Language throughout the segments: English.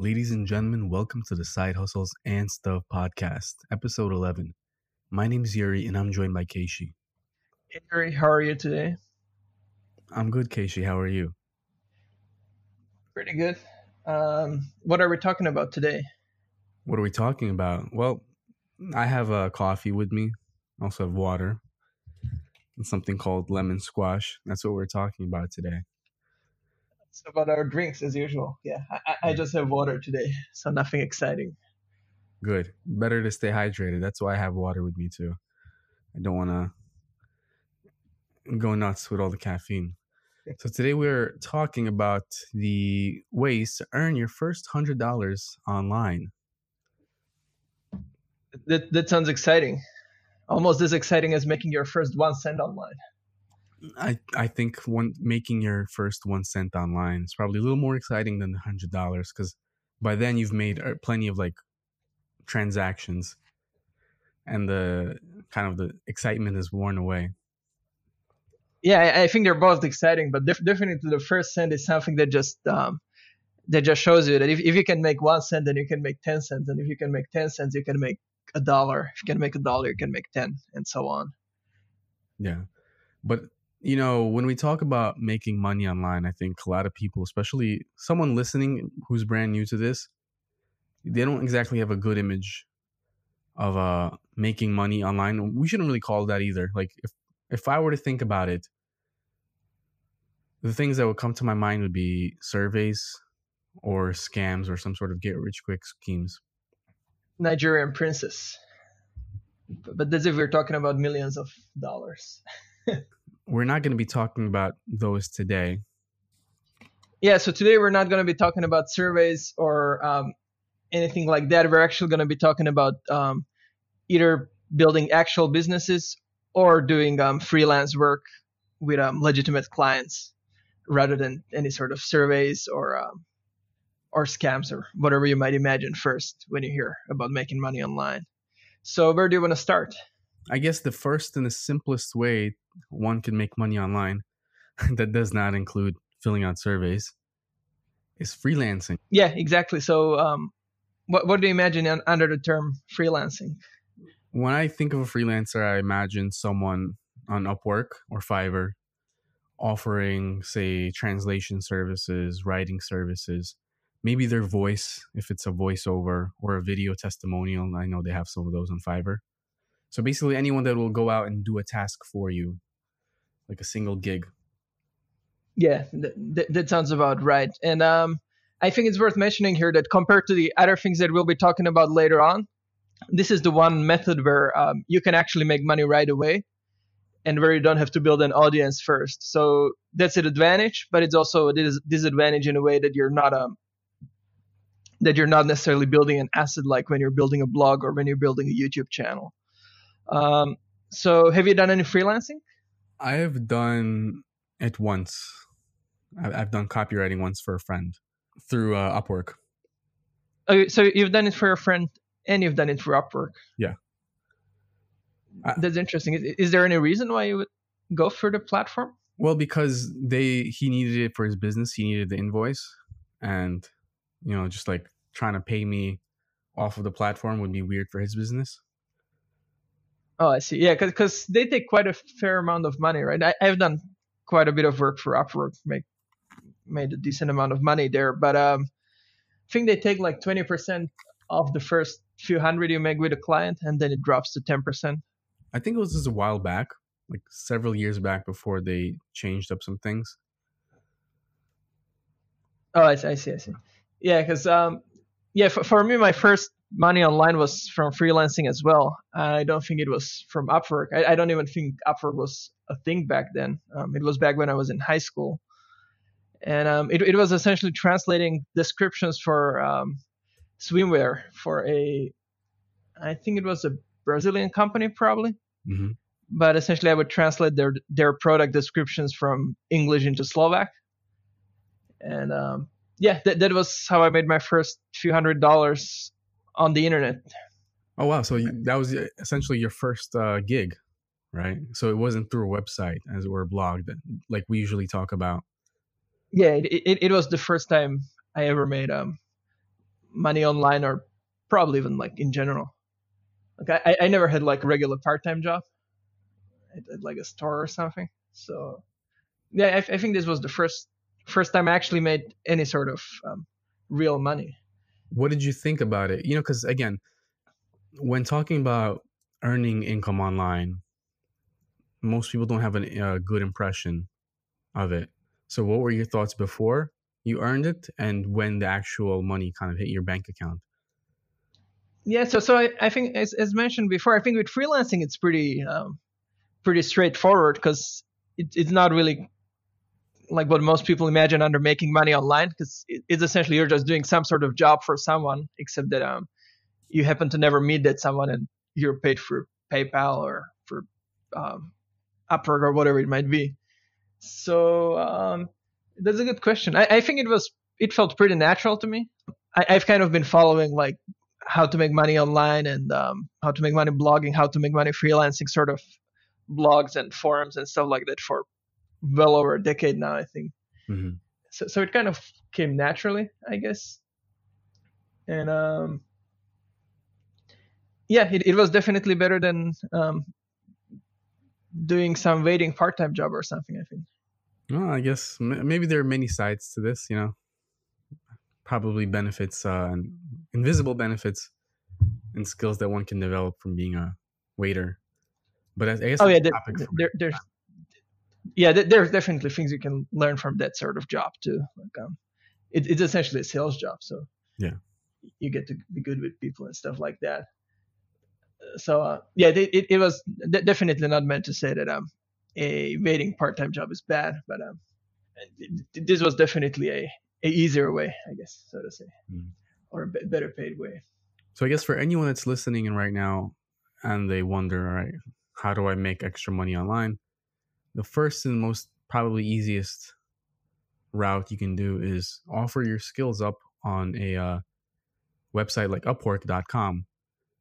Ladies and gentlemen, welcome to the Side Hustles and Stuff podcast, episode 11. My name is Yuri and I'm joined by Keishi. Hey, Yuri, how are you today? I'm good, Keishi. How are you? Pretty good. Um, what are we talking about today? What are we talking about? Well, I have a coffee with me, I also have water, and something called lemon squash. That's what we're talking about today. It's about our drinks as usual. Yeah, I, I just have water today, so nothing exciting. Good. Better to stay hydrated. That's why I have water with me too. I don't want to go nuts with all the caffeine. So today we're talking about the ways to earn your first hundred dollars online. That that sounds exciting. Almost as exciting as making your first one cent online. I I think one making your first one cent online is probably a little more exciting than the hundred dollars because by then you've made uh, plenty of like transactions, and the kind of the excitement is worn away. Yeah, I, I think they're both exciting, but def- definitely the first cent is something that just um, that just shows you that if, if you can make one cent, then you can make ten cents, and if you can make ten cents, you can make a dollar. If you can make a dollar, you can make ten, and so on. Yeah, but you know, when we talk about making money online, I think a lot of people, especially someone listening who's brand new to this, they don't exactly have a good image of uh making money online. We shouldn't really call that either. Like if if I were to think about it, the things that would come to my mind would be surveys or scams or some sort of get rich quick schemes. Nigerian princess. But that's if we're talking about millions of dollars. we're not going to be talking about those today. Yeah, so today we're not going to be talking about surveys or um, anything like that. We're actually going to be talking about um, either building actual businesses or doing um, freelance work with um, legitimate clients rather than any sort of surveys or um, or scams or whatever you might imagine first when you hear about making money online. So where do you want to start? I guess the first and the simplest way one can make money online that does not include filling out surveys is freelancing. Yeah, exactly. So, um, what what do you imagine under the term freelancing? When I think of a freelancer, I imagine someone on Upwork or Fiverr offering, say, translation services, writing services, maybe their voice, if it's a voiceover or a video testimonial. I know they have some of those on Fiverr. So basically, anyone that will go out and do a task for you, like a single gig. Yeah, that, that sounds about right. And um, I think it's worth mentioning here that compared to the other things that we'll be talking about later on, this is the one method where um, you can actually make money right away and where you don't have to build an audience first. So that's an advantage, but it's also a disadvantage in a way that you're not um that you're not necessarily building an asset like when you're building a blog or when you're building a YouTube channel. Um, so have you done any freelancing? I have done it once. I've done copywriting once for a friend through uh, Upwork. Oh, so you've done it for a friend and you've done it for Upwork. Yeah. That's interesting. Is, is there any reason why you would go for the platform? Well, because they he needed it for his business. He needed the invoice, and you know, just like trying to pay me off of the platform would be weird for his business. Oh, I see. Yeah, because they take quite a fair amount of money, right? I, have done quite a bit of work for Upwork, make made a decent amount of money there, but um, I think they take like 20% of the first few hundred you make with a client, and then it drops to 10%. I think it was just a while back, like several years back before they changed up some things. Oh, I see. I see. I see. Yeah, because um, yeah, for, for me, my first money online was from freelancing as well. I don't think it was from Upwork. I, I don't even think Upwork was a thing back then. Um, it was back when I was in high school. And um, it, it was essentially translating descriptions for um, swimwear for a, I think it was a Brazilian company probably. Mm-hmm. But essentially, I would translate their their product descriptions from English into Slovak. And um, yeah, that, that was how I made my first few hundred dollars on the internet. Oh wow! So you, that was essentially your first uh, gig, right? So it wasn't through a website, as it were, a blog that like we usually talk about. Yeah, it, it, it was the first time I ever made um money online or probably even like in general. Like I, I never had like a regular part-time job at, like a store or something. So yeah, I, I, think this was the first first time I actually made any sort of um, real money. What did you think about it? You know, because again, when talking about earning income online, most people don't have a uh, good impression of it. So, what were your thoughts before you earned it, and when the actual money kind of hit your bank account? Yeah, so so I, I think as, as mentioned before, I think with freelancing it's pretty um, pretty straightforward because it, it's not really like what most people imagine under making money online because it's essentially you're just doing some sort of job for someone except that um you happen to never meet that someone and you're paid for PayPal or for um, Upwork or whatever it might be. So um, that's a good question. I, I, think it was it felt pretty natural to me. I, have kind of been following like how to make money online and um, how to make money blogging, how to make money freelancing, sort of blogs and forums and stuff like that for well over a decade now, I think. Mm-hmm. So, so it kind of came naturally, I guess. And um, yeah, it, it was definitely better than um, doing some waiting part-time job or something. I think. Well, I guess maybe there are many sides to this. You know, probably benefits uh, and invisible benefits and skills that one can develop from being a waiter. But I guess oh yeah, there, there, there's yeah, there's definitely things you can learn from that sort of job too. Like um, it, it's essentially a sales job, so yeah, you get to be good with people and stuff like that. So uh, yeah, it, it, it was definitely not meant to say that um a waiting part-time job is bad, but um this was definitely a, a easier way, I guess, so to say, mm. or a b- better paid way. So I guess for anyone that's listening in right now, and they wonder, all right, how do I make extra money online? The first and most probably easiest route you can do is offer your skills up on a uh, website like Upwork.com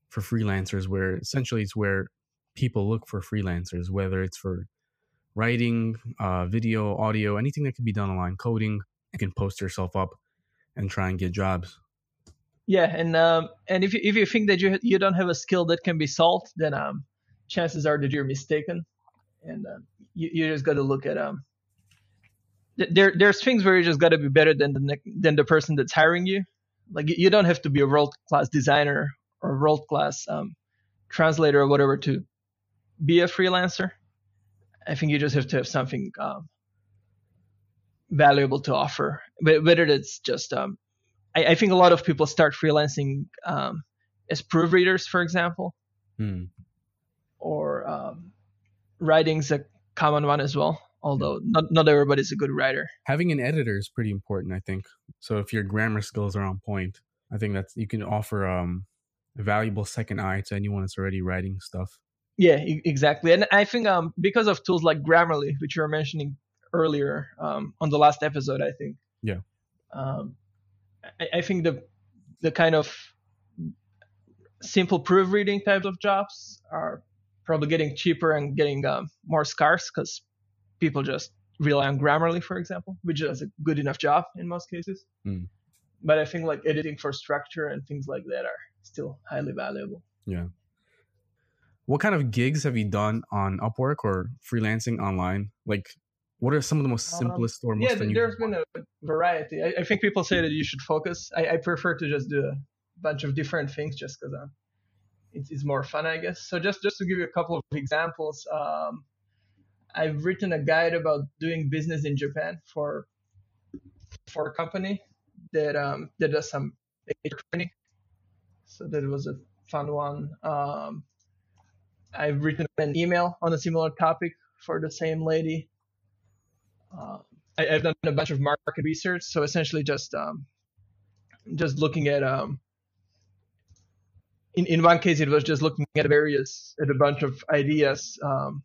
for freelancers, where essentially it's where people look for freelancers, whether it's for writing, uh, video, audio, anything that can be done online, coding. You can post yourself up and try and get jobs. Yeah, and um, and if you, if you think that you you don't have a skill that can be solved, then um, chances are that you're mistaken, and uh, you you just got to look at um. There there's things where you just got to be better than the than the person that's hiring you. Like you don't have to be a world class designer or world class um, translator or whatever to be a freelancer. I think you just have to have something um, valuable to offer. But whether it's just, um, I, I, think a lot of people start freelancing um, as proofreaders, for example, hmm. or um, writing's a common one as well. Although not not everybody's a good writer. Having an editor is pretty important, I think. So if your grammar skills are on point, I think that's you can offer um, a valuable second eye to anyone that's already writing stuff. Yeah, exactly. And I think um, because of tools like Grammarly, which you were mentioning earlier um, on the last episode, I think. Yeah. Um, I, I, think the the kind of simple proofreading types of jobs are probably getting cheaper and getting um, more scarce because people just rely on Grammarly, for example, which does a good enough job in most cases. Mm. But I think like editing for structure and things like that are still highly valuable. Yeah. What kind of gigs have you done on Upwork or freelancing online? Like, what are some of the most um, simplest um, or most? Yeah, there's been a variety. I, I, think people say that you should focus. I, I, prefer to just do a bunch of different things just because um, it's, it's more fun, I guess. So just just to give you a couple of examples, um, I've written a guide about doing business in Japan for for a company that um, that does some training so that was a fun one. Um, I've written an email on a similar topic for the same lady. Uh, I, have done a bunch of market research, so essentially just um, just looking at um, in in one case it was just looking at various at a bunch of ideas um,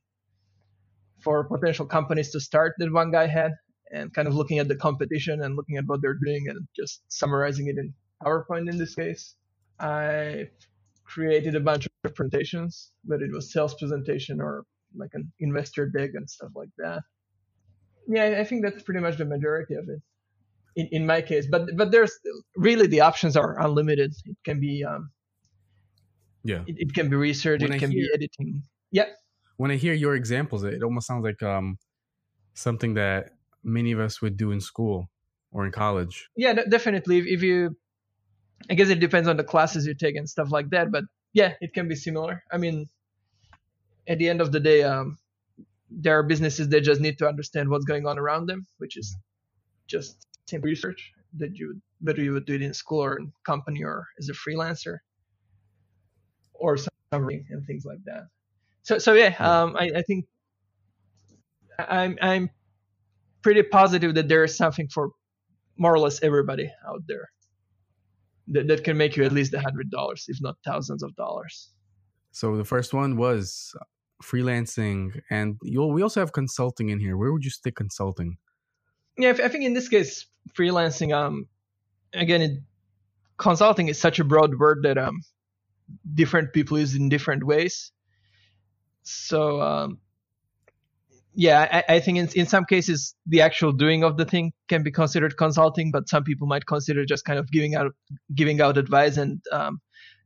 for potential companies to start that one guy had, and kind of looking at the competition and looking at what they're doing and just summarizing it in PowerPoint in this case. I created a bunch of presentations, whether it was sales presentation or like an investor deck and stuff like that. Yeah, I think that's pretty much the majority of it. in, in my case. But but there's really the options are unlimited. It can be um, yeah, it, it can be research, When it I can hear- be editing. Yeah, when I hear your examples, it almost sounds like um something that many of us would do in school or in college. yeah, definitely. If, if you, I guess it depends on the classes you take and stuff like that. But yeah, it can be similar. I mean, at the end of the day, um, there are businesses that just need to understand what's going on around them, which is just simple research that you would, whether you would do it in school or in company or as a freelancer or summary and things like that. So so yeah, Yeah. um, I, I think I'm I'm pretty positive that there is something for more or less everybody out there that, that can make you at least a hundred dollars, if not thousands of dollars. So the first one was freelancing, and we also have consulting in here. Where would you stick consulting? Yeah, I I think in this case, freelancing, um, again, it, consulting is such a broad word that um, different people use in different ways. So um, yeah, I, I think in in some cases the actual doing of the thing can be considered consulting, but some people might consider just kind of giving out giving out advice and um,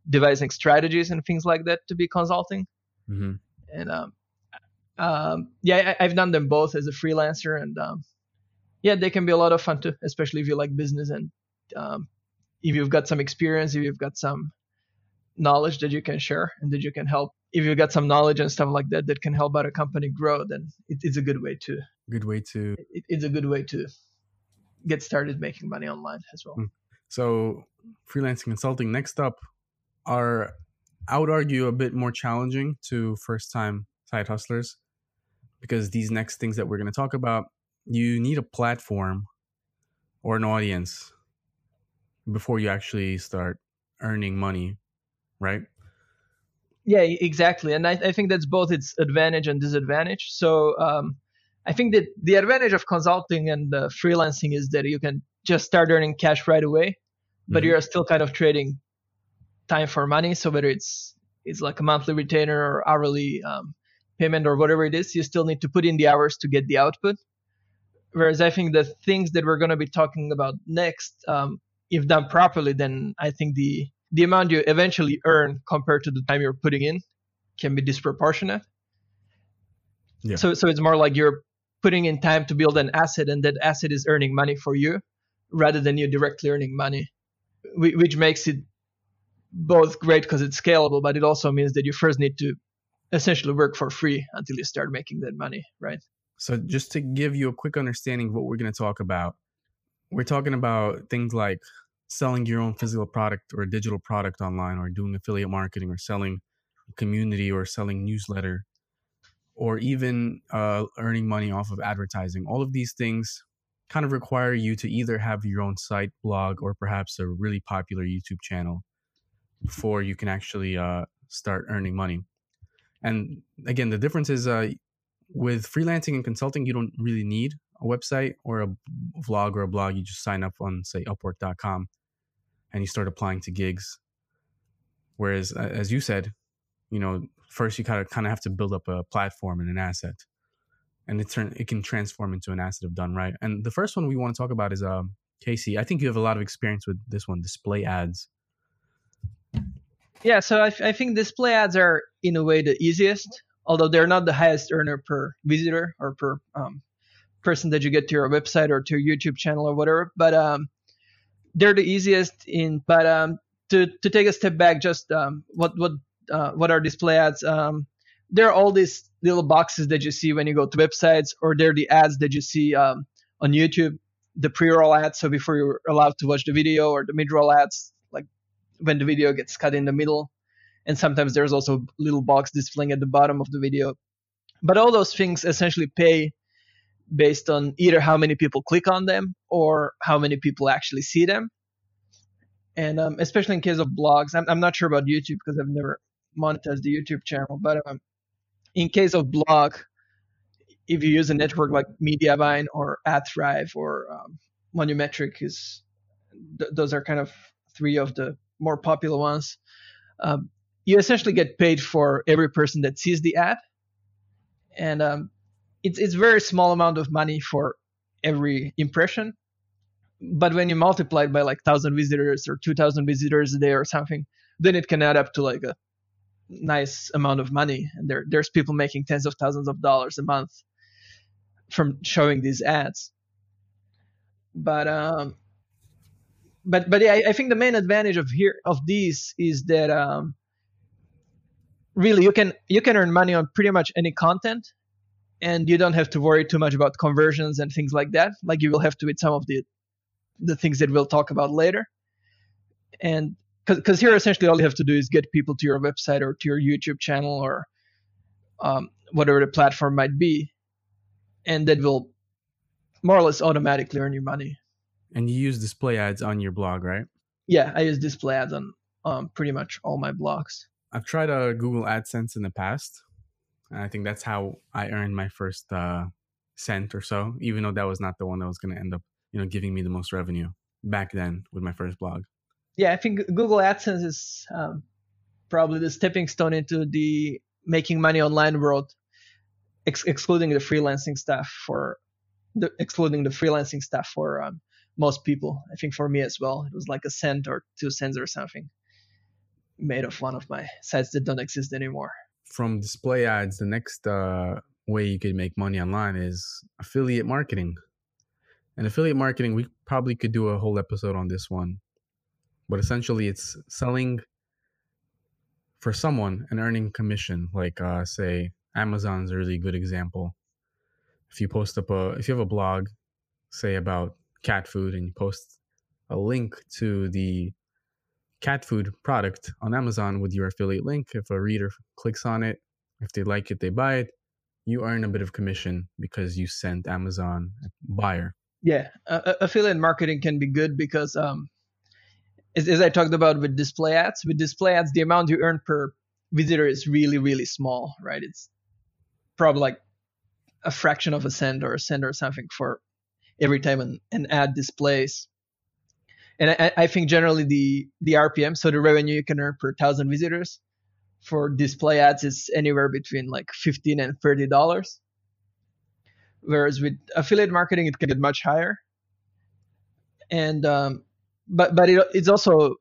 devising strategies and things like that to be consulting. hmm and um, um, yeah, I, I've done them both as a freelancer, and um, yeah, they can be a lot of fun too, especially if you like business and um, if you've got some experience, if you've got some knowledge that you can share and that you can help. If you've got some knowledge and stuff like that that can help other company grow, then it, it's a good way to Good way to. it, it's a good way to get started making money online as well. Mm. So freelancing consulting. Next up are I would argue a bit more challenging to first time side hustlers because these next things that we're going to talk about, you need a platform or an audience before you actually start earning money, right? Yeah, exactly. And I, I think that's both its advantage and disadvantage. So um, I think that the advantage of consulting and uh, freelancing is that you can just start earning cash right away, but Mhm. you're still kind of trading time for money. So whether it's it's like a monthly retainer or hourly um, payment or whatever it is, you still need to put in the hours to get the output. Whereas I think the things that we're going to be talking about next, um, if done properly, then I think the the amount you eventually earn compared to the time you're putting in can be disproportionate. Yeah. So so it's more like you're putting in time to build an asset, and that asset is earning money for you, rather than you directly earning money, which makes it both great because it's scalable, but it also means that you first need to essentially work for free until you start making that money, right? So, just to give you a quick understanding of what we're going to talk about, we're talking about things like selling your own physical product or a digital product online, or doing affiliate marketing, or selling community, or selling newsletter, or even uh, earning money off of advertising. All of these things kind of require you to either have your own site, blog, or perhaps a really popular YouTube channel before you can actually uh, start earning money. And again, the difference is uh, with freelancing and consulting, you don't really need a website or a vlog or a blog. You just sign up on, say, Upwork.com and you start applying to gigs. Whereas, as you said, you know, first you kind of kind of have to build up a platform and an asset, and it turn it can transform into an asset if done right. And the first one we want to talk about is um, Keishi. I think you have a lot of experience with this one, display ads. Yeah, so I, I think display ads are in a way the easiest, although they're not the highest earner per visitor or per um, person that you get to your website or to your YouTube channel or whatever. But um, they're the easiest in. But um, to to take a step back, just um, what what uh, what are display ads? Um, they're all these little boxes that you see when you go to websites, or they're the ads that you see um, on YouTube, the pre-roll ads. So before you're allowed to watch the video, or the mid-roll ads, like when the video gets cut in the middle. And sometimes there's also a little box displaying at the bottom of the video. But all those things essentially pay based on either how many people click on them or how many people actually see them. And um, especially in case of blogs, I'm, I'm not sure about YouTube because I've never monetized the YouTube channel. But um, in case of blog, if you use a network like Mediavine or AdThrive or um, Monumetric, is th- those are kind of three of the more popular ones. Um, you essentially get paid for every person that sees the ad, and um, it's it's very small amount of money for every impression. but when you multiply it by like 1000 visitors or 2000 visitors a day or something then it can add up to like a nice amount of money and there there's people making tens of thousands of dollars a month from showing these ads but um but but I, I think the main advantage of here of these is that um really you can you can earn money on pretty much any content and you don't have to worry too much about conversions and things like that. Like you will have to with some of the the things that we'll talk about later. And because here essentially all you have to do is get people to your website or to your youtube channel or um, whatever the platform might be and that will more or less automatically earn you money. And you use display ads on your blog right? Yeah i use display ads on um, pretty much all my blogs. I've tried uh, google adsense in the past and i think that's how i earned my first uh, cent or so even though that was not the one that was going to end up you know giving me the most revenue back then with my first blog. Yeah i think google adsense is um, probably the stepping stone into the making money online world ex- excluding the freelancing stuff for the excluding the freelancing stuff for um, most people. I think for me as well it was like a cent or two cents or something made of one of my sites that don't exist anymore from display ads the next uh, way you could make money online is affiliate marketing and affiliate marketing, we probably could do a whole episode on this one. But essentially, it's selling for someone and earning commission. Like, uh, say, Amazon's a really good example. If you post up a, if you have a blog, say about cat food, and you post a link to the cat food product on Amazon with your affiliate link, if a reader clicks on it, if they like it, they buy it, you earn a bit of commission because you sent Amazon a buyer. Yeah uh, affiliate marketing can be good because um as, as i talked about with display ads with display ads the amount you earn per visitor is really really small right? It's probably like a fraction of a cent or a cent or something for every time an, an ad displays and I, I think generally the the rpm so the revenue you can earn per thousand visitors for display ads is anywhere between like 15 and 30 dollars. Whereas with affiliate marketing it can get much higher. And um, but but it, it's also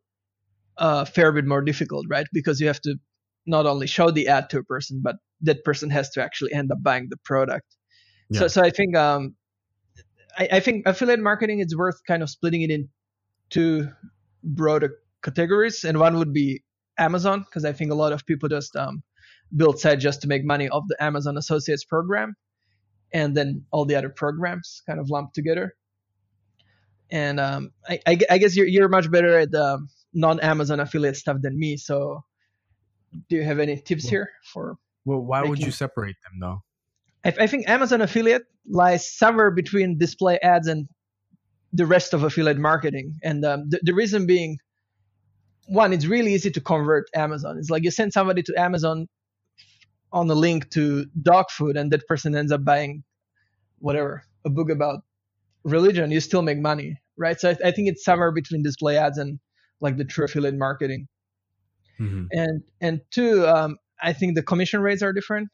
a fair bit more difficult right? Because you have to not only show the ad to a person but that person has to actually end up buying the product. Yeah. so so i think um I, I think affiliate marketing is worth kind of splitting it in two broader categories and one would be amazon because i think a lot of people just um, build sites just to make money off the amazon associates program and then all the other programs kind of lumped together. And um, I, I, I, guess you're you're much better at the non-Amazon affiliate stuff than me. So, do you have any tips well, here for? Well, why would you separate them though? I, I think Amazon affiliate lies somewhere between display ads and the rest of affiliate marketing. And um, the, the reason being, one, it's really easy to convert Amazon. It's like you send somebody to Amazon on a link to dog food and that person ends up buying whatever a book about religion you still make money right so i, I think it's somewhere between display ads and like the true affiliate marketing mm-hmm. and and two um, i think the commission rates are different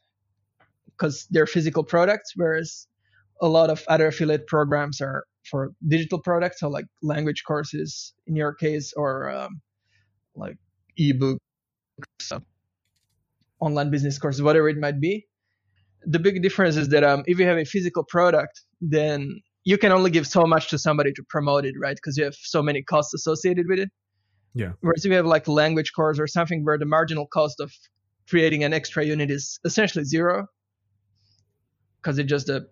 because they're physical products whereas a lot of other affiliate programs are for digital products so like language courses in your case or um, like ebook so online business courses, whatever it might be. The big difference is that um, if you have a physical product, then you can only give so much to somebody to promote it, right? Because you have so many costs associated with it. Yeah. Whereas if you have like a language course or something where the marginal cost of creating an extra unit is essentially zero, because it just a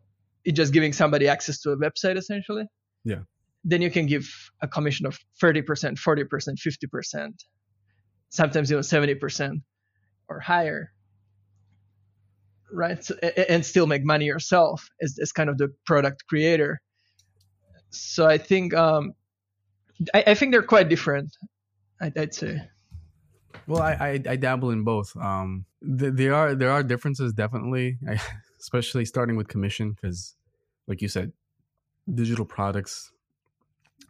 uh, it just giving somebody access to a website essentially. Yeah. Then you can give a commission of 30%, 40%, 50%, sometimes even 70% or higher right so, and still make money yourself as, as kind of the product creator so i think um i, I think they're quite different I'd, I'd say well I, I, I dabble in both um th- there are there are differences definitely I, especially starting with commission because like you said digital products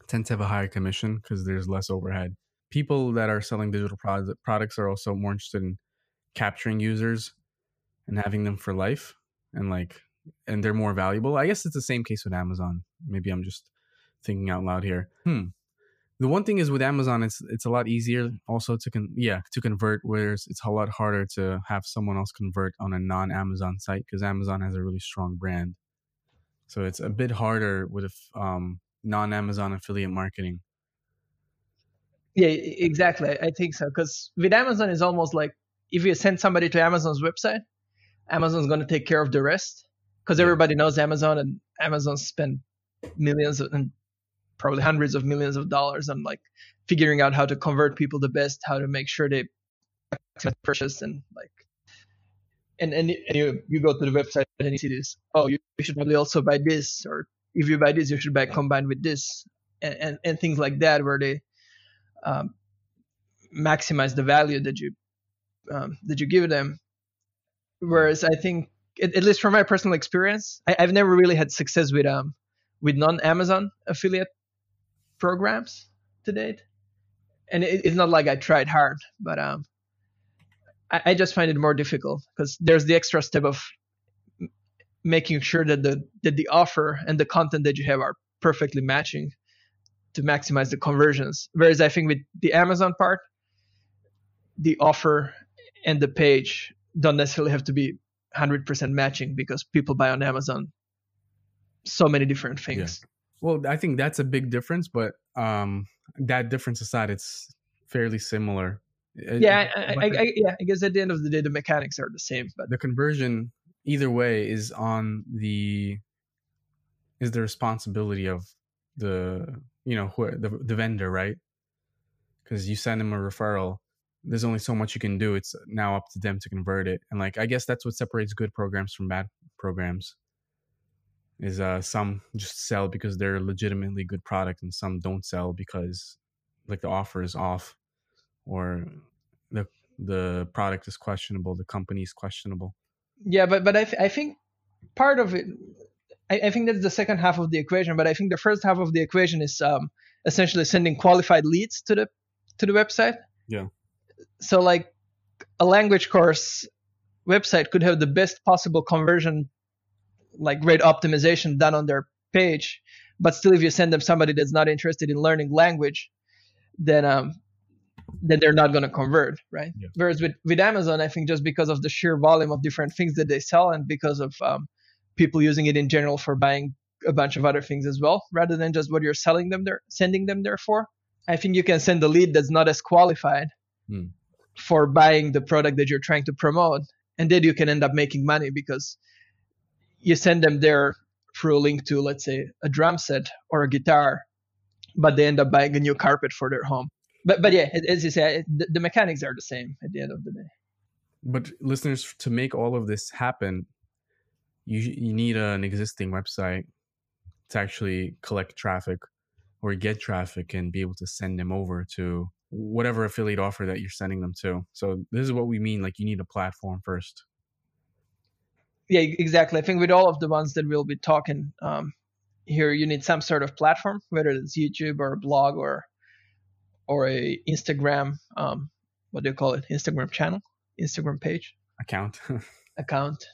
tend to have a higher commission because there's less overhead people that are selling digital product, products are also more interested in capturing users and having them for life and like and they're more valuable. I guess it's the same case with Amazon. Maybe I'm just thinking out loud here. Hmm. The one thing is with Amazon, it's it's a lot easier also to con yeah to convert, whereas it's a lot harder to have someone else convert on a non-Amazon site because Amazon has a really strong brand. So it's a bit harder with um, non-Amazon affiliate marketing. Yeah, exactly. I think so because with Amazon, it's almost like if you send somebody to Amazon's website, Amazon's going to take care of the rest because everybody knows Amazon and Amazon spend millions and probably hundreds of millions of dollars on like figuring out how to convert people the best, how to make sure they purchase and like and and, and you you go to the website and you see this oh you, you should probably also buy this or if you buy this you should buy combined with this and and, and things like that where they um, maximize the value that you um, that you give them. Whereas I think at, at least from my personal experience I, have never really had success with um with non-Amazon affiliate programs to date. And it, it's not like I tried hard, but um, I, I just find it more difficult because there's the extra step of making sure that the that the offer and the content that you have are perfectly matching to maximize the conversions. Whereas I think with the Amazon part, the offer and the page don't necessarily have to be 100% matching because people buy on Amazon so many different things. Yeah. Well, I think that's a big difference, but um, that difference aside, it's fairly similar. Yeah, I, I, I, yeah. I guess at the end of the day, the mechanics are the same, but the conversion either way is on the is the responsibility of the you know who, the the vendor, right? Because you send them a referral, there's only so much you can do. It's now up to them to convert it, and like I guess that's what separates good programs from bad programs is uh some just sell because they're a legitimately good product and some don't sell because like the offer is off or the the product is questionable the company is questionable. Yeah but but i, th- I think part of it I, I, think that's the second half of the equation but i think the first half of the equation is um essentially sending qualified leads to the to the website. Yeah. So like a language course website could have the best possible conversion like great optimization done on their page but still if you send them somebody that's not interested in learning language then um then they're not going to convert right yeah. whereas with with amazon i think just because of the sheer volume of different things that they sell and because of um, people using it in general for buying a bunch of other things as well rather than just what you're selling them there sending them there for i think you can send a lead that's not as qualified hmm. for buying the product that you're trying to promote and then you can end up making money because you send them there through a link to let's say a drum set or a guitar but they end up buying a new carpet for their home. But but yeah as you say the, mechanics are the same at the end of the day. But listeners to make all of this happen you you need an existing website to actually collect traffic or get traffic and be able to send them over to whatever affiliate offer that you're sending them to. So this is what we mean like you need a platform first yeah, exactly. I think with all of the ones that we'll be talking um, here, you need some sort of platform, whether it's YouTube or a blog or or a Instagram. Um, what do you call it? Instagram channel, Instagram page, account, account,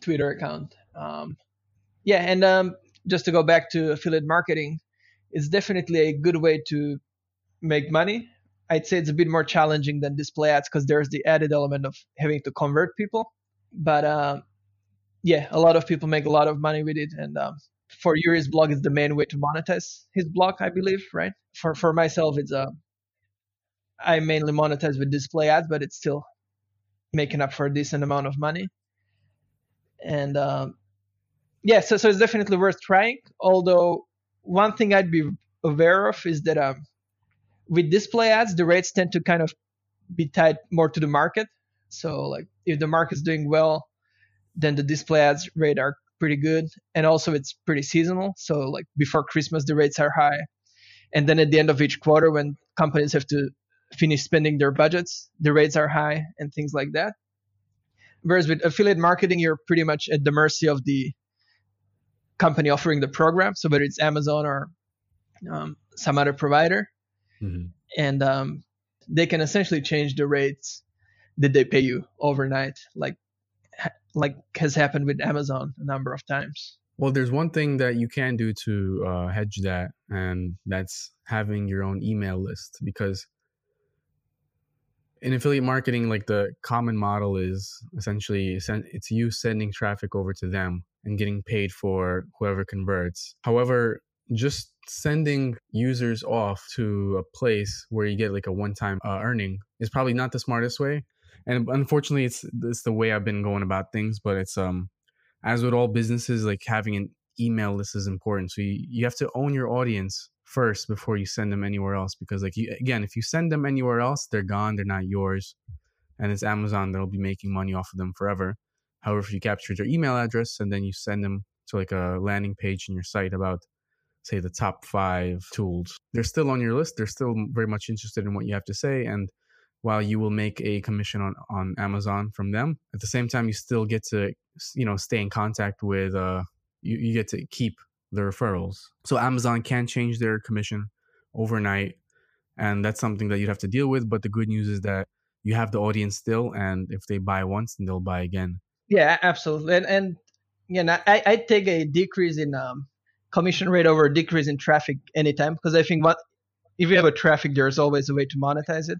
Twitter account. Um, yeah, and um, just to go back to affiliate marketing, it's definitely a good way to make money. I'd say it's a bit more challenging than display ads because there's the added element of having to convert people but uh, yeah, a lot of people make a lot of money with it, and um, for Yuri's blog, it's the main way to monetize his blog, I believe, right? For for myself, it's uh, I mainly monetize with display ads, but it's still making up for a decent amount of money. And um, yeah, so so it's definitely worth trying. Although one thing I'd be aware of is that um, with display ads, the rates tend to kind of be tied more to the market. So like if the market's doing well, then the display ads rate are pretty good. And also it's pretty seasonal. So like before Christmas the rates are high. And then at the end of each quarter when companies have to finish spending their budgets, the rates are high and things like that. Whereas with affiliate marketing, you're pretty much at the mercy of the company offering the program. So whether it's Amazon or um, some other provider, mm-hmm. and um, they can essentially change the rates did they pay you overnight like like has happened with Amazon a number of times. Well, there's one thing that you can do to uh, hedge that, and that's having your own email list. Because in affiliate marketing, like the common model is essentially it's you sending traffic over to them and getting paid for whoever converts. However, just sending users off to a place where you get like a one-time uh, earning is probably not the smartest way. And unfortunately, it's it's the way I've been going about things. But it's um, as with all businesses, like having an email list is important. So you, you have to own your audience first before you send them anywhere else because like you, again if you send them anywhere else they're gone they're not yours and it's amazon that'll be making money off of them forever however if you capture their email address and then you send them to like a landing page in your site about say the top five tools they're still on your list they're still very much interested in what you have to say and while you will make a commission on, on amazon from them at the same time you still get to you know stay in contact with uh you, you get to keep the referrals. So Amazon can change their commission overnight, and that's something that you'd have to deal with. But the good news is that you have the audience still, and if they buy once, then they'll buy again. Yeah, absolutely. And and you know, I I take a decrease in um, commission rate over a decrease in traffic anytime because I think what if you have a traffic, there's always a way to monetize it.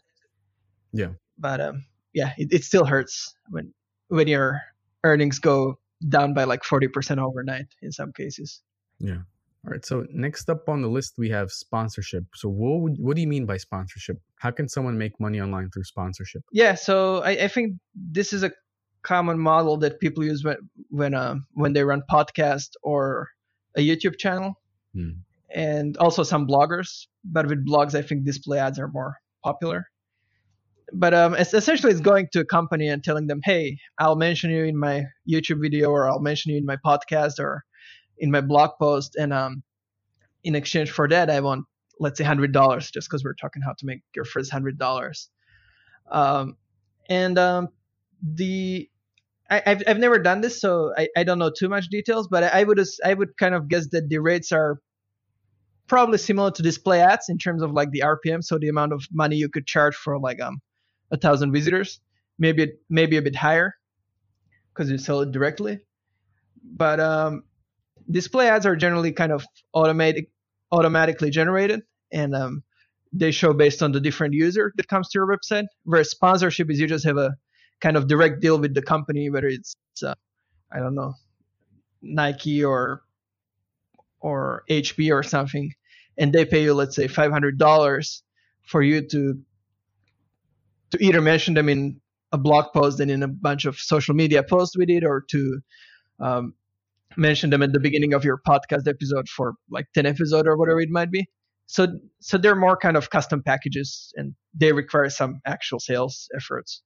Yeah. But um, yeah, it, it still hurts when when your earnings go down by like 40% overnight in some cases. Yeah. All right. So next up on the list we have sponsorship. So what would, what do you mean by sponsorship? How can someone make money online through sponsorship? Yeah. So I, I think this is a common model that people use when when uh, when they run podcast or a YouTube channel, hmm. and also some bloggers. But with blogs, I think display ads are more popular. But um, it's essentially, it's going to a company and telling them, "Hey, I'll mention you in my YouTube video, or I'll mention you in my podcast, or in my blog post, and um, in exchange for that, I want let's say hundred dollars, just because we're talking how to make your first hundred dollars. Um, and um, the I, have I've never done this, so I, I don't know too much details, but I, I would I would kind of guess that the rates are probably similar to display ads in terms of like the RPM, so the amount of money you could charge for like um a thousand visitors, maybe maybe a bit higher because you sell it directly. But um, display ads are generally kind of automatic, automatically generated, and um, they show based on the different user that comes to your website. Whereas sponsorship is you just have a kind of direct deal with the company, whether it's uh, I don't know Nike or or HP or something, and they pay you let's say five hundred dollars for you to to either mention them in a blog post and in a bunch of social media posts with it, or to um, mention them at the beginning of your podcast episode for like 10 episode or whatever it might be. So so they're more kind of custom packages and they require some actual sales efforts.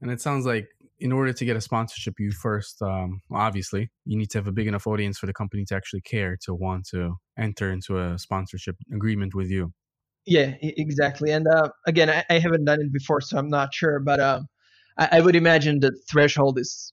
And it sounds like in order to get a sponsorship you first um, obviously you need to have a big enough audience for the company to actually care to want to enter into a sponsorship agreement with you yeah exactly and uh, again I, I, haven't done it before so i'm not sure but um, I, I, would imagine the threshold is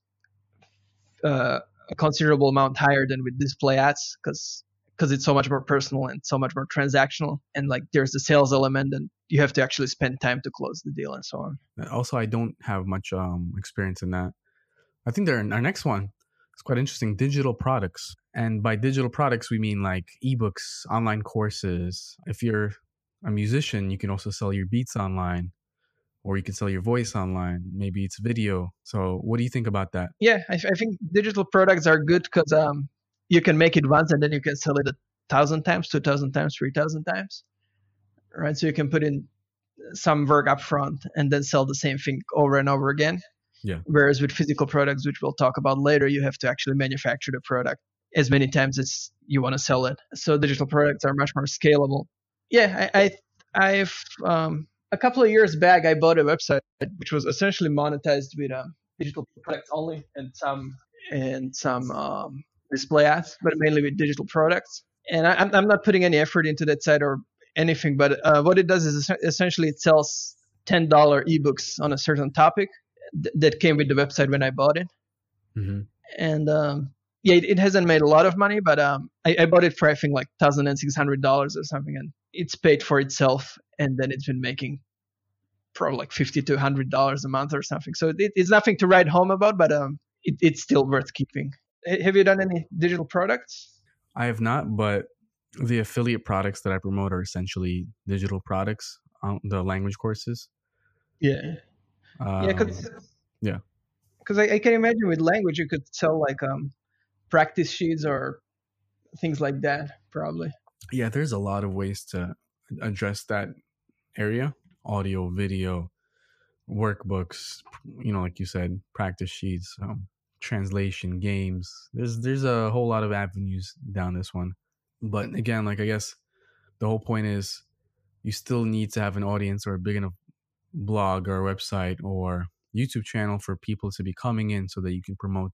uh, a considerable amount higher than with display ads because because it's so much more personal and so much more transactional and like there's the sales element and you have to actually spend time to close the deal and so on. Also i don't have much um, experience in that. I think our next one is quite interesting digital products and by digital products we mean like ebooks online courses. If you're a musician you can also sell your beats online or you can sell your voice online. Maybe it's video. So, what do you think about that? Yeah, I, I think digital products are good because um, you can make it once and then you can sell it a thousand times, two thousand times, three thousand times, right? So you can put in some work up front and then sell the same thing over and over again. Yeah. Whereas with physical products, which we'll talk about later, you have to actually manufacture the product as many times as you want to sell it. So digital products are much more scalable. Yeah, I, I have um, a couple of years back, I bought a website which was essentially monetized with um, digital products only and some and some um, display ads, but mainly with digital products. And I, am not putting any effort into that site or anything, but uh, what it does is essentially it sells ten dollar ebooks on a certain topic th- that came with the website when I bought it. Mm-hmm. And um, yeah, it, it, hasn't made a lot of money, but um, I, I bought it for I think like thousand and six hundred dollars or something, and it's paid for itself and then it's been making probably like 50 to 100 dollars a month or something so it, it's nothing to write home about but um, it, it's still worth keeping Have you done any digital products? I have not, but the affiliate products that I promote are essentially digital products, um, the language courses. Yeah. Um, yeah, because yeah. because I, I, can imagine with language you could sell like um practice sheets or things like that probably. Yeah, there's a lot of ways to address that area: audio, video, workbooks. You know, like you said, practice sheets, um, translation, games. There's there's a whole lot of avenues down this one. But again, like I guess the whole point is you still need to have an audience or a big enough blog or website or YouTube channel for people to be coming in so that you can promote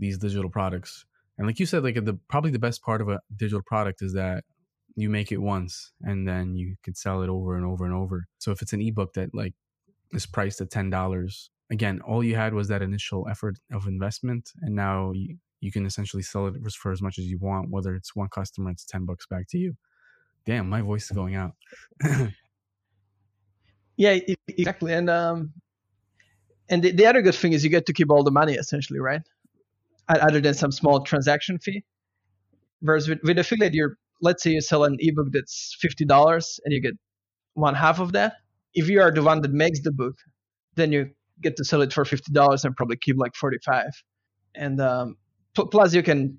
these digital products. And like you said, like the probably the best part of a digital product is that you make it once and then you can sell it over and over and over. So if it's an ebook that like is priced at ten dollars, again, all you had was that initial effort of investment, and now you, you can essentially sell it for as much as you want. Whether it's one customer, it's ten bucks back to you. Damn, my voice is going out. Yeah, exactly. And um, and the, the other good thing is you get to keep all the money essentially, right? Other than some small transaction fee. Whereas with, with affiliate, you're let's say you sell an ebook that's fifty dollars and you get one half of that. If you are the one that makes the book, then you get to sell it for fifty dollars and probably keep like forty five. And um, plus you can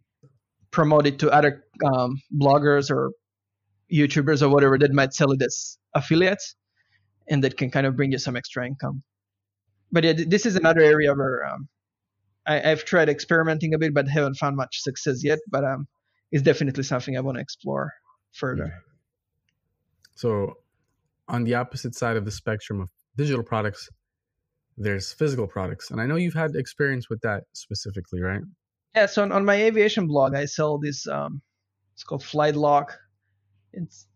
promote it to other um, bloggers or YouTubers or whatever that might sell it as affiliates and that can kind of bring you some extra income. But yeah, this is another area where um, I, have tried experimenting a bit, but haven't found much success yet. But um, it's definitely something I want to explore further. So, on the opposite side of the spectrum of digital products, there's physical products, and I know you've had experience with that specifically, right? Yeah. So on, on my aviation blog, I sell this. Um, it's called Flight Log. It's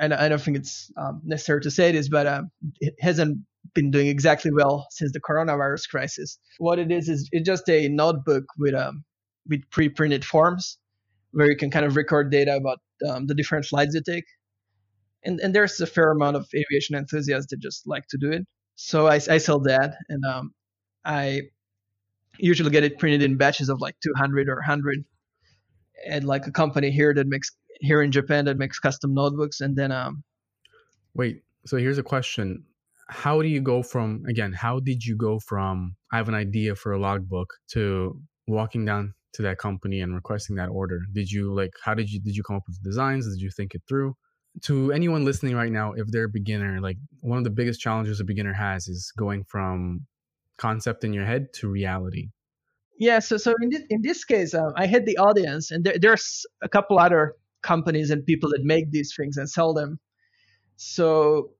I, I don't think it's um, necessary to say this, but um, it hasn't been doing exactly well since the coronavirus crisis. What it is is it's just a notebook with um, with pre-printed forms where you can kind of record data about um, the different flights you take. And and there's a fair amount of aviation enthusiasts that just like to do it. So I, I sell that, and um, I usually get it printed in batches of like 200 or 100 at like a company here that makes here in Japan that makes custom notebooks, and then um. Wait, so here's a question: How do you go from again? How did you go from I have an idea for a logbook to walking down to that company and requesting that order? Did you like? How did you did you come up with designs? Did you think it through? To anyone listening right now, if they're a beginner, like one of the biggest challenges a beginner has is going from concept in your head to reality. Yeah, so so in this in this case, um, I had the audience, and there, there's a couple other companies and people that make these things and sell them. So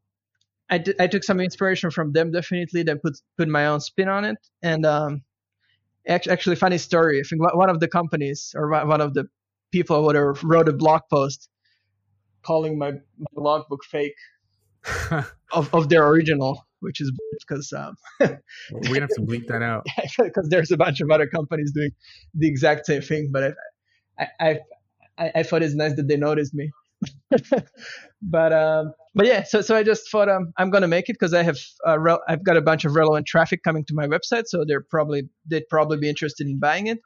I, d- I took some inspiration from them definitely, then put put my own spin on it. And um, actually, funny story. I think one of the companies or one of the people whatever wrote a blog post calling my, my logbook fake of, of their original, which is because um, we're gonna have to bleep that out because there's a bunch of other companies doing the exact same thing. But I, I, I, I thought it's nice that they noticed me. but um, but yeah, so so I just thought um, I'm gonna make it because I have uh, re- I've got a bunch of relevant traffic coming to my website, so they're probably they'd probably be interested in buying it.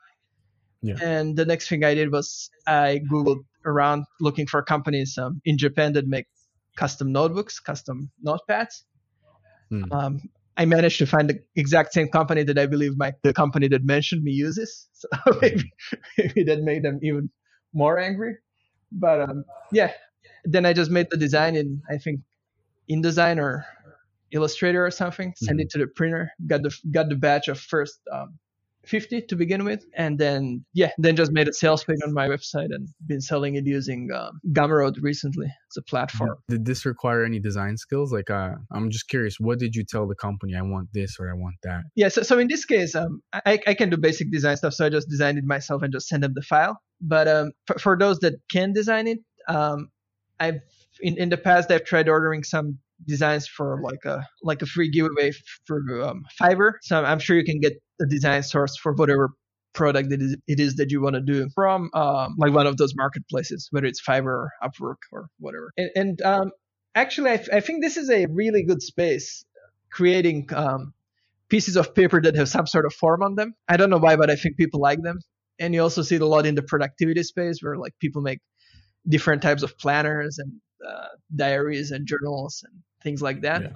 Yeah. And the next thing I did was I googled around looking for companies um, in Japan that make custom notebooks, custom notepads. Hmm. Um, I managed to find the exact same company that I believe my the company that mentioned me uses. So maybe maybe that made them even more angry. But um, yeah, then I just made the design in I think InDesign or Illustrator or something. Send mm-hmm. it to the printer. Got the got the batch of first um, 50 to begin with, and then yeah, then just made a sales page on my website and been selling it using um, Gumroad recently as a platform. Did this require any design skills? Like, uh, I'm just curious, what did you tell the company? I want this or I want that. Yeah, so, so in this case, um, I, I can do basic design stuff, so I just designed it myself and just send them the file. But um, for, for those that can design it, um, I've in, in the past I've tried ordering some designs for like a like a free giveaway for um, Fiverr. So I'm sure you can get a design source for whatever product it is, it is that you want to do from um, like one of those marketplaces, whether it's Fiverr or Upwork or whatever. And, and um, actually, I, I, think this is a really good space creating um, pieces of paper that have some sort of form on them. I don't know why, but I think people like them. And you also see it a lot in the productivity space where like people make different types of planners and uh, diaries and journals and things like that. Yeah.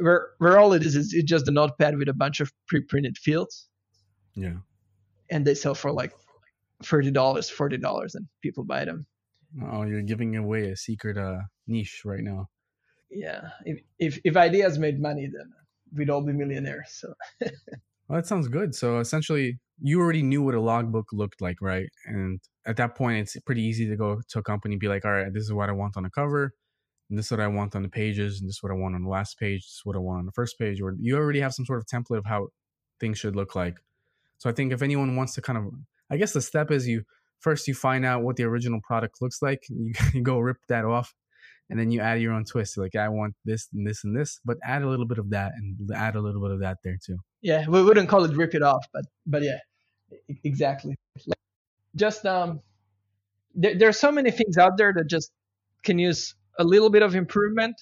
Where where all it is is it's just a notepad with a bunch of pre-printed fields. Yeah. And they sell for like thirty dollars, forty dollars, and people buy them. Oh, you're giving away a secret uh, niche right now. Yeah. If if if ideas made money, then we'd all be millionaires. So. well, that sounds good. So essentially, you already knew what a logbook looked like, right? And at that point, it's pretty easy to go to a company and be like, all right, this is what I want on the cover, and this is what I want on the pages, and this is what I want on the last page, this is what I want on the first page. Or you already have some sort of template of how things should look like. So I think if anyone wants to kind of, I guess the step is you first you find out what the original product looks like, you, you go rip that off, and then you add your own twist. Like I want this and this and this, but add a little bit of that and add a little bit of that there too. Yeah, we wouldn't call it rip it off, but but yeah, exactly. Just um, there, there are so many things out there that just can use a little bit of improvement,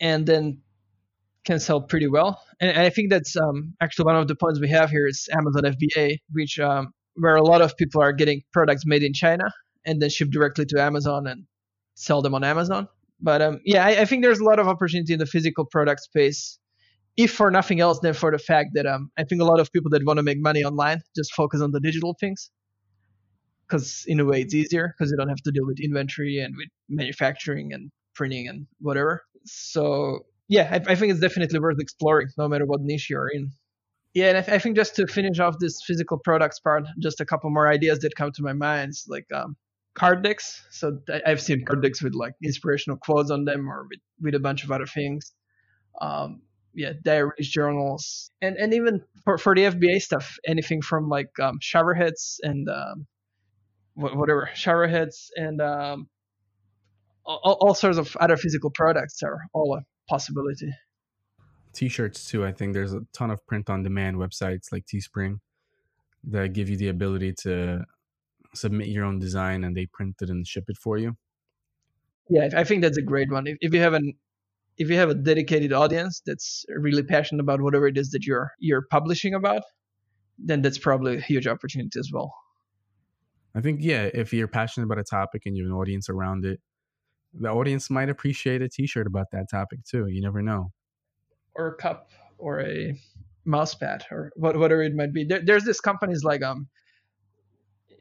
and then can sell pretty well. And, and I think that's um actually one of the points we have here is Amazon FBA, which um where a lot of people are getting products made in China and then shipped directly to Amazon and sell them on Amazon. But um, yeah, I, I, think there's a lot of opportunity in the physical product space if for nothing else than for the fact that um, I think a lot of people that want to make money online just focus on the digital things because in a way it's easier because you don't have to deal with inventory and with manufacturing and printing and whatever. So yeah, I, I think it's definitely worth exploring no matter what niche you're in. Yeah, and I, I, think just to finish off this physical products part, just a couple more ideas that come to my mind. Like um, card decks. So I've seen card decks with like inspirational quotes on them or with, with a bunch of other things. Um, yeah, diaries, journals, and and even for, for the FBA stuff, anything from like um, shower heads and um, whatever shower heads and um, all, all sorts of other physical products are all a possibility. T-shirts too. I think there's a ton of print-on-demand websites like Teespring that give you the ability to submit your own design and they print it and ship it for you. Yeah, I think that's a great one. If, if you have an if you have a dedicated audience that's really passionate about whatever it is that you're you're publishing about, then that's probably a huge opportunity as well. I think yeah, if you're passionate about a topic and you have an audience around it, the audience might appreciate a T-shirt about that topic too. You never know. Or a cup, or a mouse pad, or whatever it might be. There, there's these companies like um,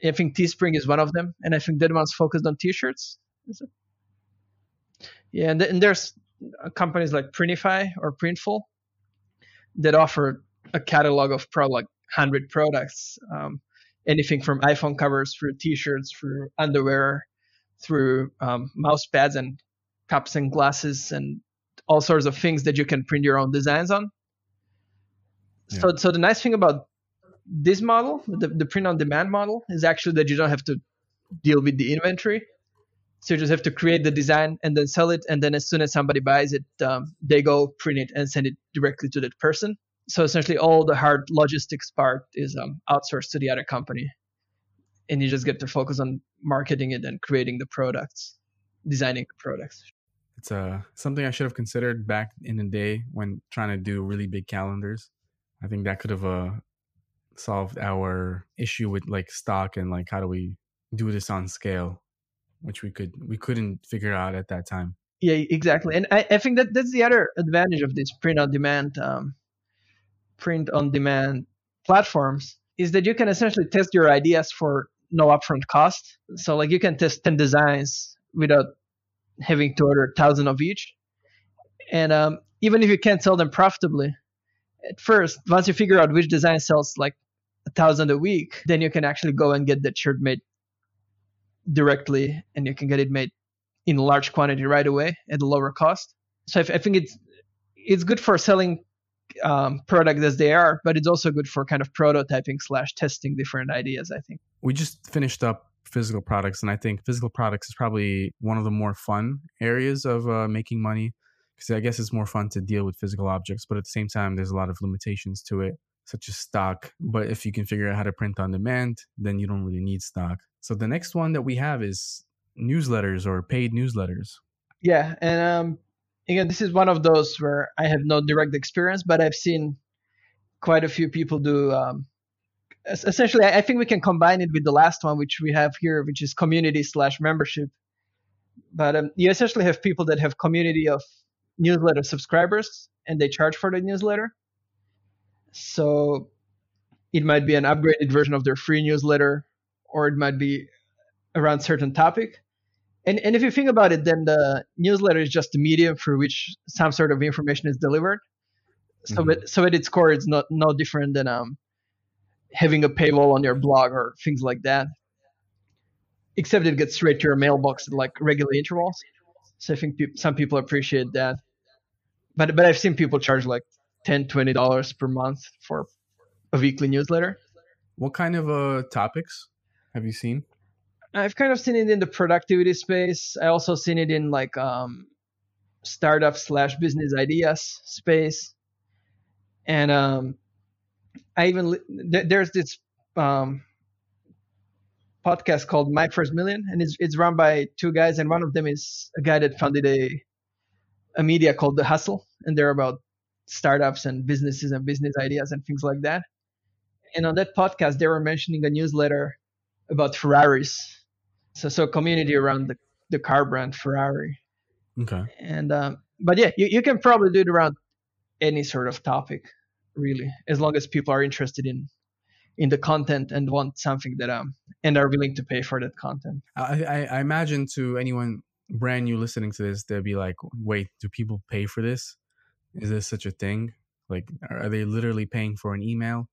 I think Teespring is one of them, and I think that one's focused on T-shirts. Yeah, and, th- and there's companies like Printify or Printful that offer a catalog of probably like 100 products. Um, anything from iPhone covers through T-shirts, through underwear, through um, mouse pads and cups and glasses and all sorts of things that you can print your own designs on. Yeah. So, so the nice thing about this model, the, the print on demand model, is actually that you don't have to deal with the inventory. So you just have to create the design and then sell it, and then as soon as somebody buys it, um, they go print it and send it directly to that person. So essentially, all the hard logistics part is um, outsourced to the other company, and you just get to focus on marketing it and creating the products, designing the products. It's uh, something I should have considered back in the day when trying to do really big calendars. I think that could have uh, solved our issue with like stock and like how do we do this on scale which we could we couldn't figure out at that time. Yeah, exactly, and I, I think that that's the other advantage of this print on demand um, print on demand platforms is that you can essentially test your ideas for no upfront cost. So like you can test ten designs without having to order a thousand of each, and um, even if you can't sell them profitably at first, once you figure out which design sells like a thousand a week, then you can actually go and get that shirt made directly and you can get it made in large quantity right away at a lower cost. So I, I think it's it's good for selling um, product as they are, but it's also good for kind of prototyping slash testing different ideas. I think we just finished up physical products, and I think physical products is probably one of the more fun areas of uh, making money because I guess it's more fun to deal with physical objects, but at the same time, there's a lot of limitations to it, such as stock. But if you can figure out how to print on demand, then you don't really need stock. So the next one that we have is newsletters or paid newsletters. Yeah, and um, again, this is one of those where I have no direct experience, but I've seen quite a few people do um, essentially, I think we can combine it with the last one, which we have here, which is community slash membership. But um, you essentially have people that have community of newsletter subscribers, and they charge for the newsletter. So it might be an upgraded version of their free newsletter, or it might be around certain topic. And, and if you think about it, then the newsletter is just the medium through which some sort of information is delivered. So, mm-hmm. so at its core, it's not no different than um, having a paywall on your blog or things like that. Except it gets straight to your mailbox at like regular intervals. So I think pe- some people appreciate that. But but I've seen people charge like 10 20 dollars per month for a weekly newsletter. What kind of uh topics have you seen? I've kind of seen it in the productivity space. I also seen it in like um startup slash business ideas space. And um I even th- there's this um, podcast called My First Million, and it's it's run by two guys, and one of them is a guy that founded a a media called The Hustle, and they're about startups and businesses and business ideas and things like that. And on that podcast, they were mentioning a newsletter about Ferraris, so so community around the the car brand Ferrari. Okay. And um, but yeah, you, you can probably do it around any sort of topic really, as long as people are interested in in the content and want something that um and are willing to pay for that content. I, I, I imagine to anyone brand new listening to this, they'll be like, "Wait, do people pay for this? Is this such a thing? Like, are they literally paying for an email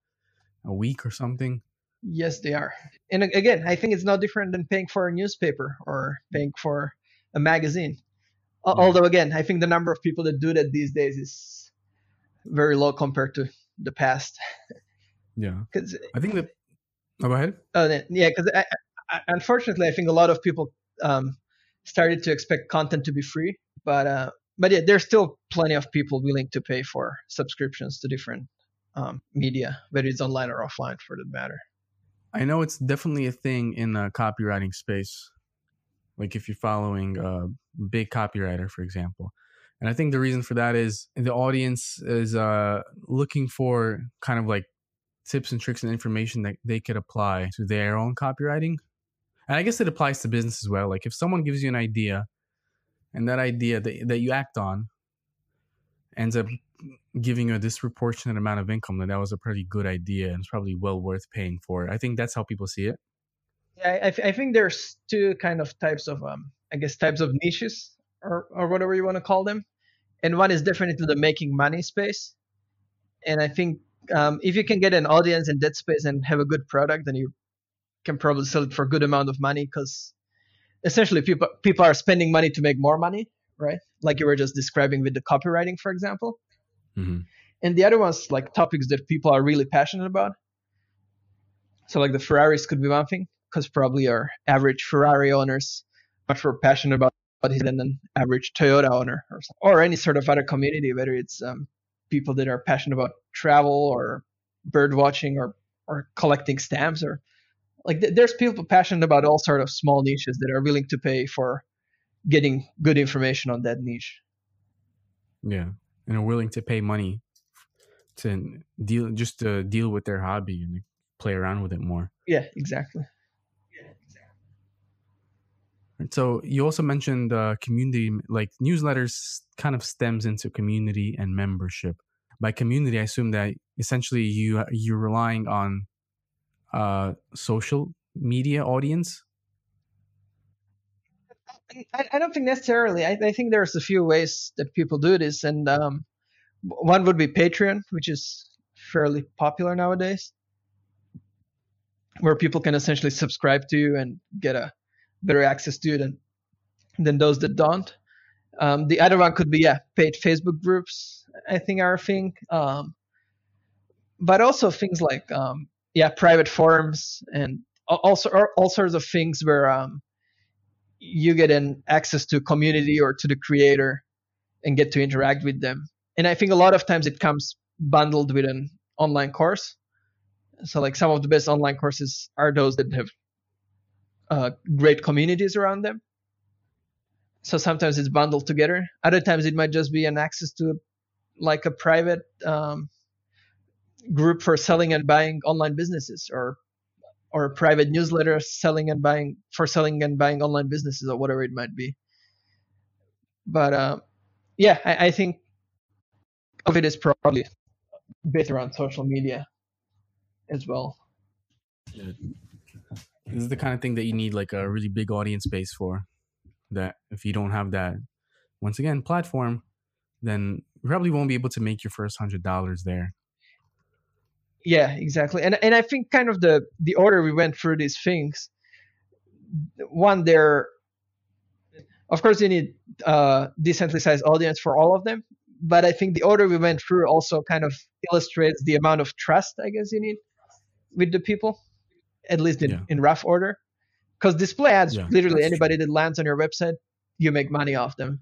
a week or something?" Yes, they are. And again, I think it's no different than paying for a newspaper or paying for a magazine. Yeah. Although, again, I think the number of people that do that these days is very low compared to the past. Yeah, because I think that. Oh, go ahead. Uh, yeah, because unfortunately, I think a lot of people um, started to expect content to be free, but uh, but yeah, there's still plenty of people willing to pay for subscriptions to different um, media, whether it's online or offline, for that matter. I know it's definitely a thing in the copywriting space. Like if you're following a big copywriter, for example, and I think the reason for that is the audience is uh, looking for kind of like tips and tricks and information that they could apply to their own copywriting. And I guess it applies to business as well. Like if someone gives you an idea and that idea that, that you act on ends up giving you a disproportionate amount of income, then that was a pretty good idea and it's probably well worth paying for. I think that's how people see it. Yeah, I, I think there's two kind of types of, um, I guess, types of niches or, or whatever you want to call them and one is definitely the making money space. And I think um, if you can get an audience in that space and have a good product, then you can probably sell it for a good amount of money because essentially people people are spending money to make more money, right? Like you were just describing with the copywriting, for example. Mm-hmm. And the other ones like topics that people are really passionate about. So like the Ferraris could be one thing because probably our average Ferrari owners much more passionate about it than an average Toyota owner or, or any sort of other community, whether it's um, people that are passionate about travel or bird watching or, or collecting stamps or like th- there's people passionate about all sort of small niches that are willing to pay for getting good information on that niche. Yeah, and are willing to pay money to deal just to deal with their hobby and play around with it more. Yeah, exactly. So you also mentioned uh, community, like newsletters, kind of stems into community and membership. By community, I assume that essentially you you're relying on uh, social media audience. I, I don't think necessarily. I, I, think there's a few ways that people do this, and um, one would be Patreon, which is fairly popular nowadays, where people can essentially subscribe to you and get a better access to it than, than those that don't. Um, the other one could be yeah, paid Facebook groups. I think are a thing, um, but also things like um, yeah, private forums and also all sorts of things where um, you get an access to community or to the creator and get to interact with them. And I think a lot of times it comes bundled with an online course. So like some of the best online courses are those that have uh, great communities around them. So sometimes it's bundled together. Other times it might just be an access to like a private um, group for selling and buying online businesses or or a private newsletter selling and buying for selling and buying online businesses or whatever it might be. But uh, yeah, I, I think of it is probably based around social media as well. Yeah. This is the kind of thing that you need like a really big audience base for. That if you don't have that, once again, platform, then you probably won't be able to make your first hundred dollars there. Yeah, exactly. And and I think kind of the the order we went through these things. One, there, of course, you need a uh, sized audience for all of them. But I think the order we went through also kind of illustrates the amount of trust I guess you need with the people, at least in, yeah. in rough order. Because display ads, yeah, literally anybody true. that lands on your website, you make money off them.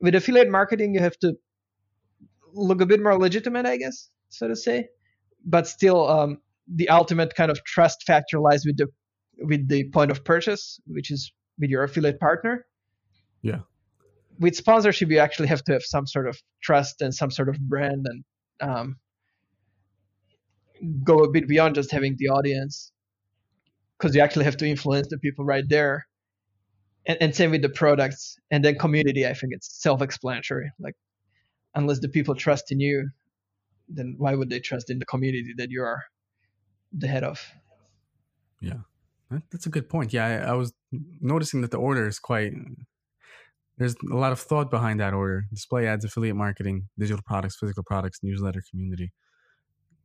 With affiliate marketing, you have to look a bit more legitimate, I guess, so to say. But still, um, the ultimate kind of trust factor lies with the with the point of purchase, which is with your affiliate partner. Yeah. With sponsorship, you actually have to have some sort of trust and some sort of brand and um, go a bit beyond just having the audience because you actually have to influence the people right there and, and same with the products and then community i think it's self-explanatory like unless the people trust in you then why would they trust in the community that you are the head of? Yeah that's a good point. Yeah I, I was noticing that the order is quite there's a lot of thought behind that order. Display ads affiliate marketing digital products physical products newsletter community.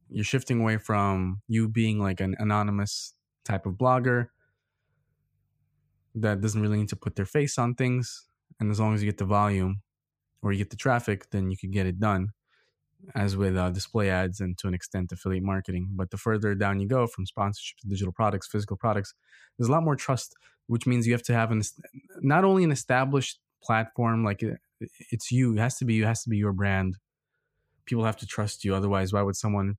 You're shifting away from you being like an anonymous type of blogger that doesn't really need to put their face on things. And as long as you get the volume or you get the traffic then you can get it done as with uh, display ads and to an extent affiliate marketing but the further down you go from sponsorship to digital products physical products there's a lot more trust which means you have to have an not only an established platform like it, it's you it has to be it has to be your brand people have to trust you otherwise why would someone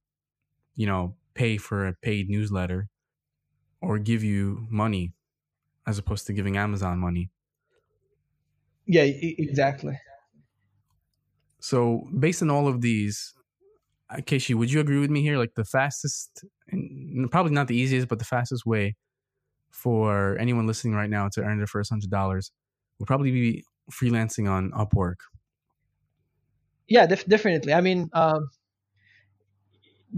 you know, pay for a paid newsletter or give you money as opposed to giving Amazon money. Yeah, exactly. So, based on all of these, uh, Keishi, would you agree with me here? Like the fastest, and probably not the easiest, but the fastest way for anyone listening right now to earn their first hundred dollars would probably be freelancing on Upwork. Yeah, def- definitely. I mean, um,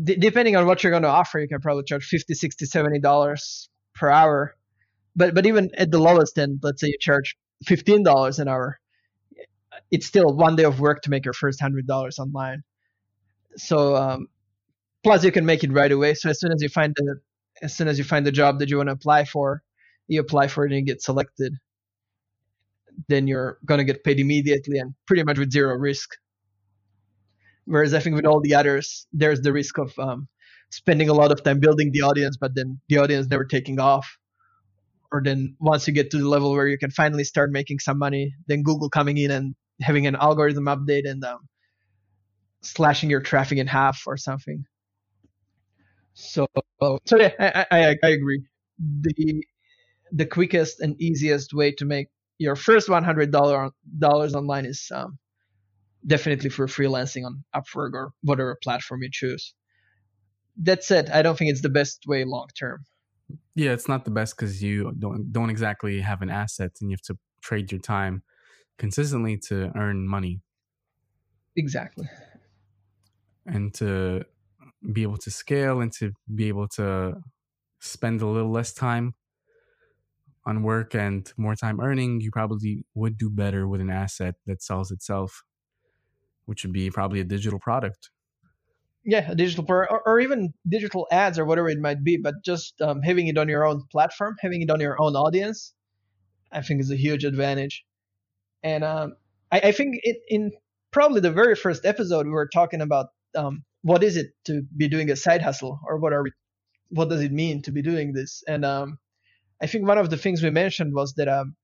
d- depending on what you're going to offer, you can probably charge 50, 60, 70 dollars per hour. But but even at the lowest end, let's say you charge fifteen dollars an hour, it's still one day of work to make your first hundred dollars online. So um, plus you can make it right away. So as soon as you find the as soon as you find the job that you want to apply for, you apply for it and you get selected. Then you're gonna get paid immediately and pretty much with zero risk. Whereas I think with all the others, there's the risk of um, spending a lot of time building the audience, but then the audience never taking off. Or then once you get to the level where you can finally start making some money, then Google coming in and having an algorithm update and um, slashing your traffic in half or something. So, so yeah, I, I, I agree. The the quickest and easiest way to make your first one hundred dollar dollars online is um, definitely for freelancing on Upwork or whatever platform you choose. That said, I don't think it's the best way long term. Yeah, it's not the best because you don't don't exactly have an asset, and you have to trade your time consistently to earn money. Exactly. And to be able to scale and to be able to spend a little less time on work and more time earning, you probably would do better with an asset that sells itself which would be probably a digital product. Yeah, a digital or, or even digital ads or whatever it might be, but just um, having it on your own platform, having it on your own audience, I think is a huge advantage. And um, I, I, think it, in probably the very first episode we were talking about um, what is it to be doing a side hustle or what are we, what does it mean to be doing this? And um, I think one of the things we mentioned was that um,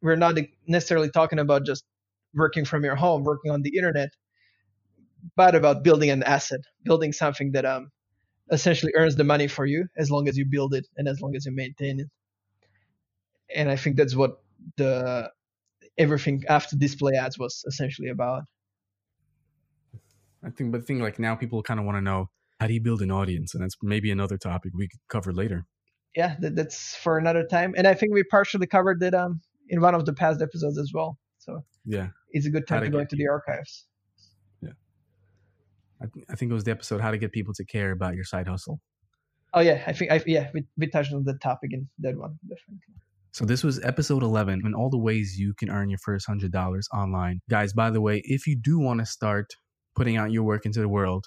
we're not necessarily talking about just working from your home, working on the internet, but about building an asset, building something that um, essentially earns the money for you as long as you build it and as long as you maintain it. And I think that's what the everything after display ads was essentially about. I think, but the thing like now people kind of want to know how do you build an audience? And that's maybe another topic we could cover later. Yeah, that, that's for another time. And I think we partially covered it um in one of the past episodes as well. So yeah, it's a good time to, to go into the archives. I, th- I think it was the episode "How to Get People to Care About Your Side Hustle." Oh yeah, I think I yeah we, we touched on the topic in that one definitely. So this was episode 11 and all the ways you can earn your first $100 online. Guys, by the way, if you do want to start putting out your work into the world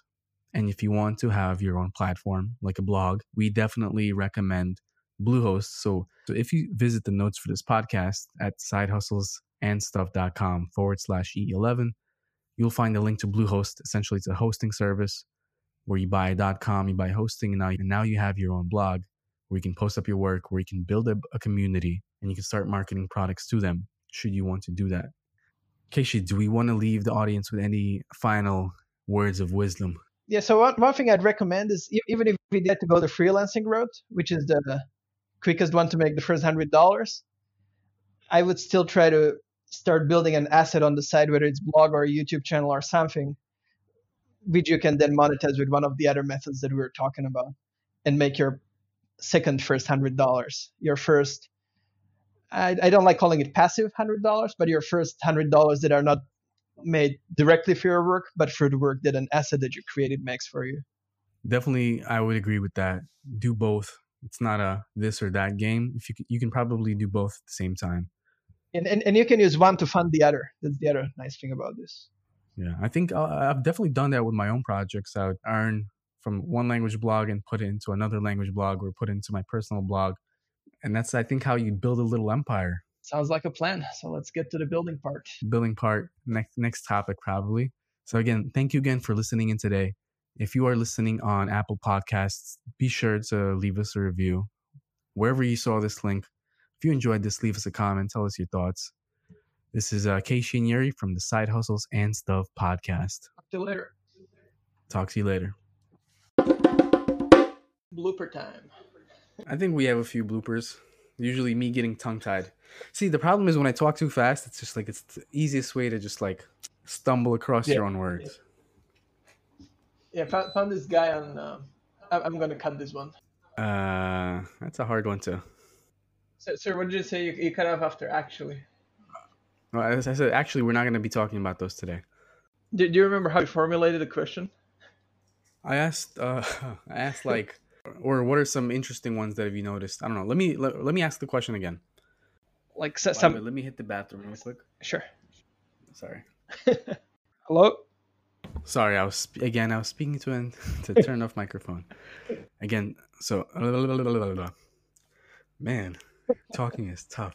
and if you want to have your own platform like a blog, we definitely recommend Bluehost. So, so if you visit the notes for this podcast at sidehustlesandstuff.com forward slash E11, you'll find a link to Bluehost. Essentially, it's a hosting service where you buy .com, you buy hosting, and now, and now you have your own blog where you can post up your work, where you can build a, a community, and you can start marketing products to them should you want to do that. Keishi, do we want to leave the audience with any final words of wisdom? Yeah, so one, one thing I'd recommend is even if we get to go the freelancing route, which is the quickest one to make the first hundred dollars, I would still try to start building an asset on the side, whether it's blog or a YouTube channel or something, which you can then monetize with one of the other methods that we were talking about, and make your second first hundred dollars, your first. I, I don't like calling it passive hundred dollars, but your first hundred dollars that are not made directly for your work, but for the work that an asset that you created makes for you. Definitely, I would agree with that. Do both. It's not a this or that game. If you can, you can probably do both at the same time. And, and and you can use one to fund the other. That's the other nice thing about this. Yeah, I think uh, I've definitely done that with my own projects. I would earn from one language blog and put it into another language blog or put it into my personal blog. And that's I think how you build a little empire. Sounds like a plan. So let's get to the building part. Building part next next topic probably. So again, thank you again for listening in today. If you are listening on Apple Podcasts, be sure to leave us a review. Wherever you saw this link, if you enjoyed this, leave us a comment, tell us your thoughts. This is uh, and Yuri from the Side Hustles and Stuff podcast. Talk to you later. Talk to you later. Blooper time. I think we have a few bloopers. Usually me getting tongue tied. See, the problem is when I talk too fast, it's just like it's the easiest way to just like stumble across yeah. your own words. Yeah, found, found this guy on. Uh, I'm gonna cut this one. Uh, that's a hard one to. So, sir, what did you say? You, you cut off after actually. Well, as I said, actually, we're not going to be talking about those today. Do, do you remember how you formulated the question? I asked. Uh, I asked like, or what are some interesting ones that have you noticed? I don't know. Let me let, let me ask the question again. Like so, some. let me hit the bathroom real quick. Sure. Sorry. Hello. Sorry, I was again. I was speaking to an to turn off microphone. Again, so man, talking is tough.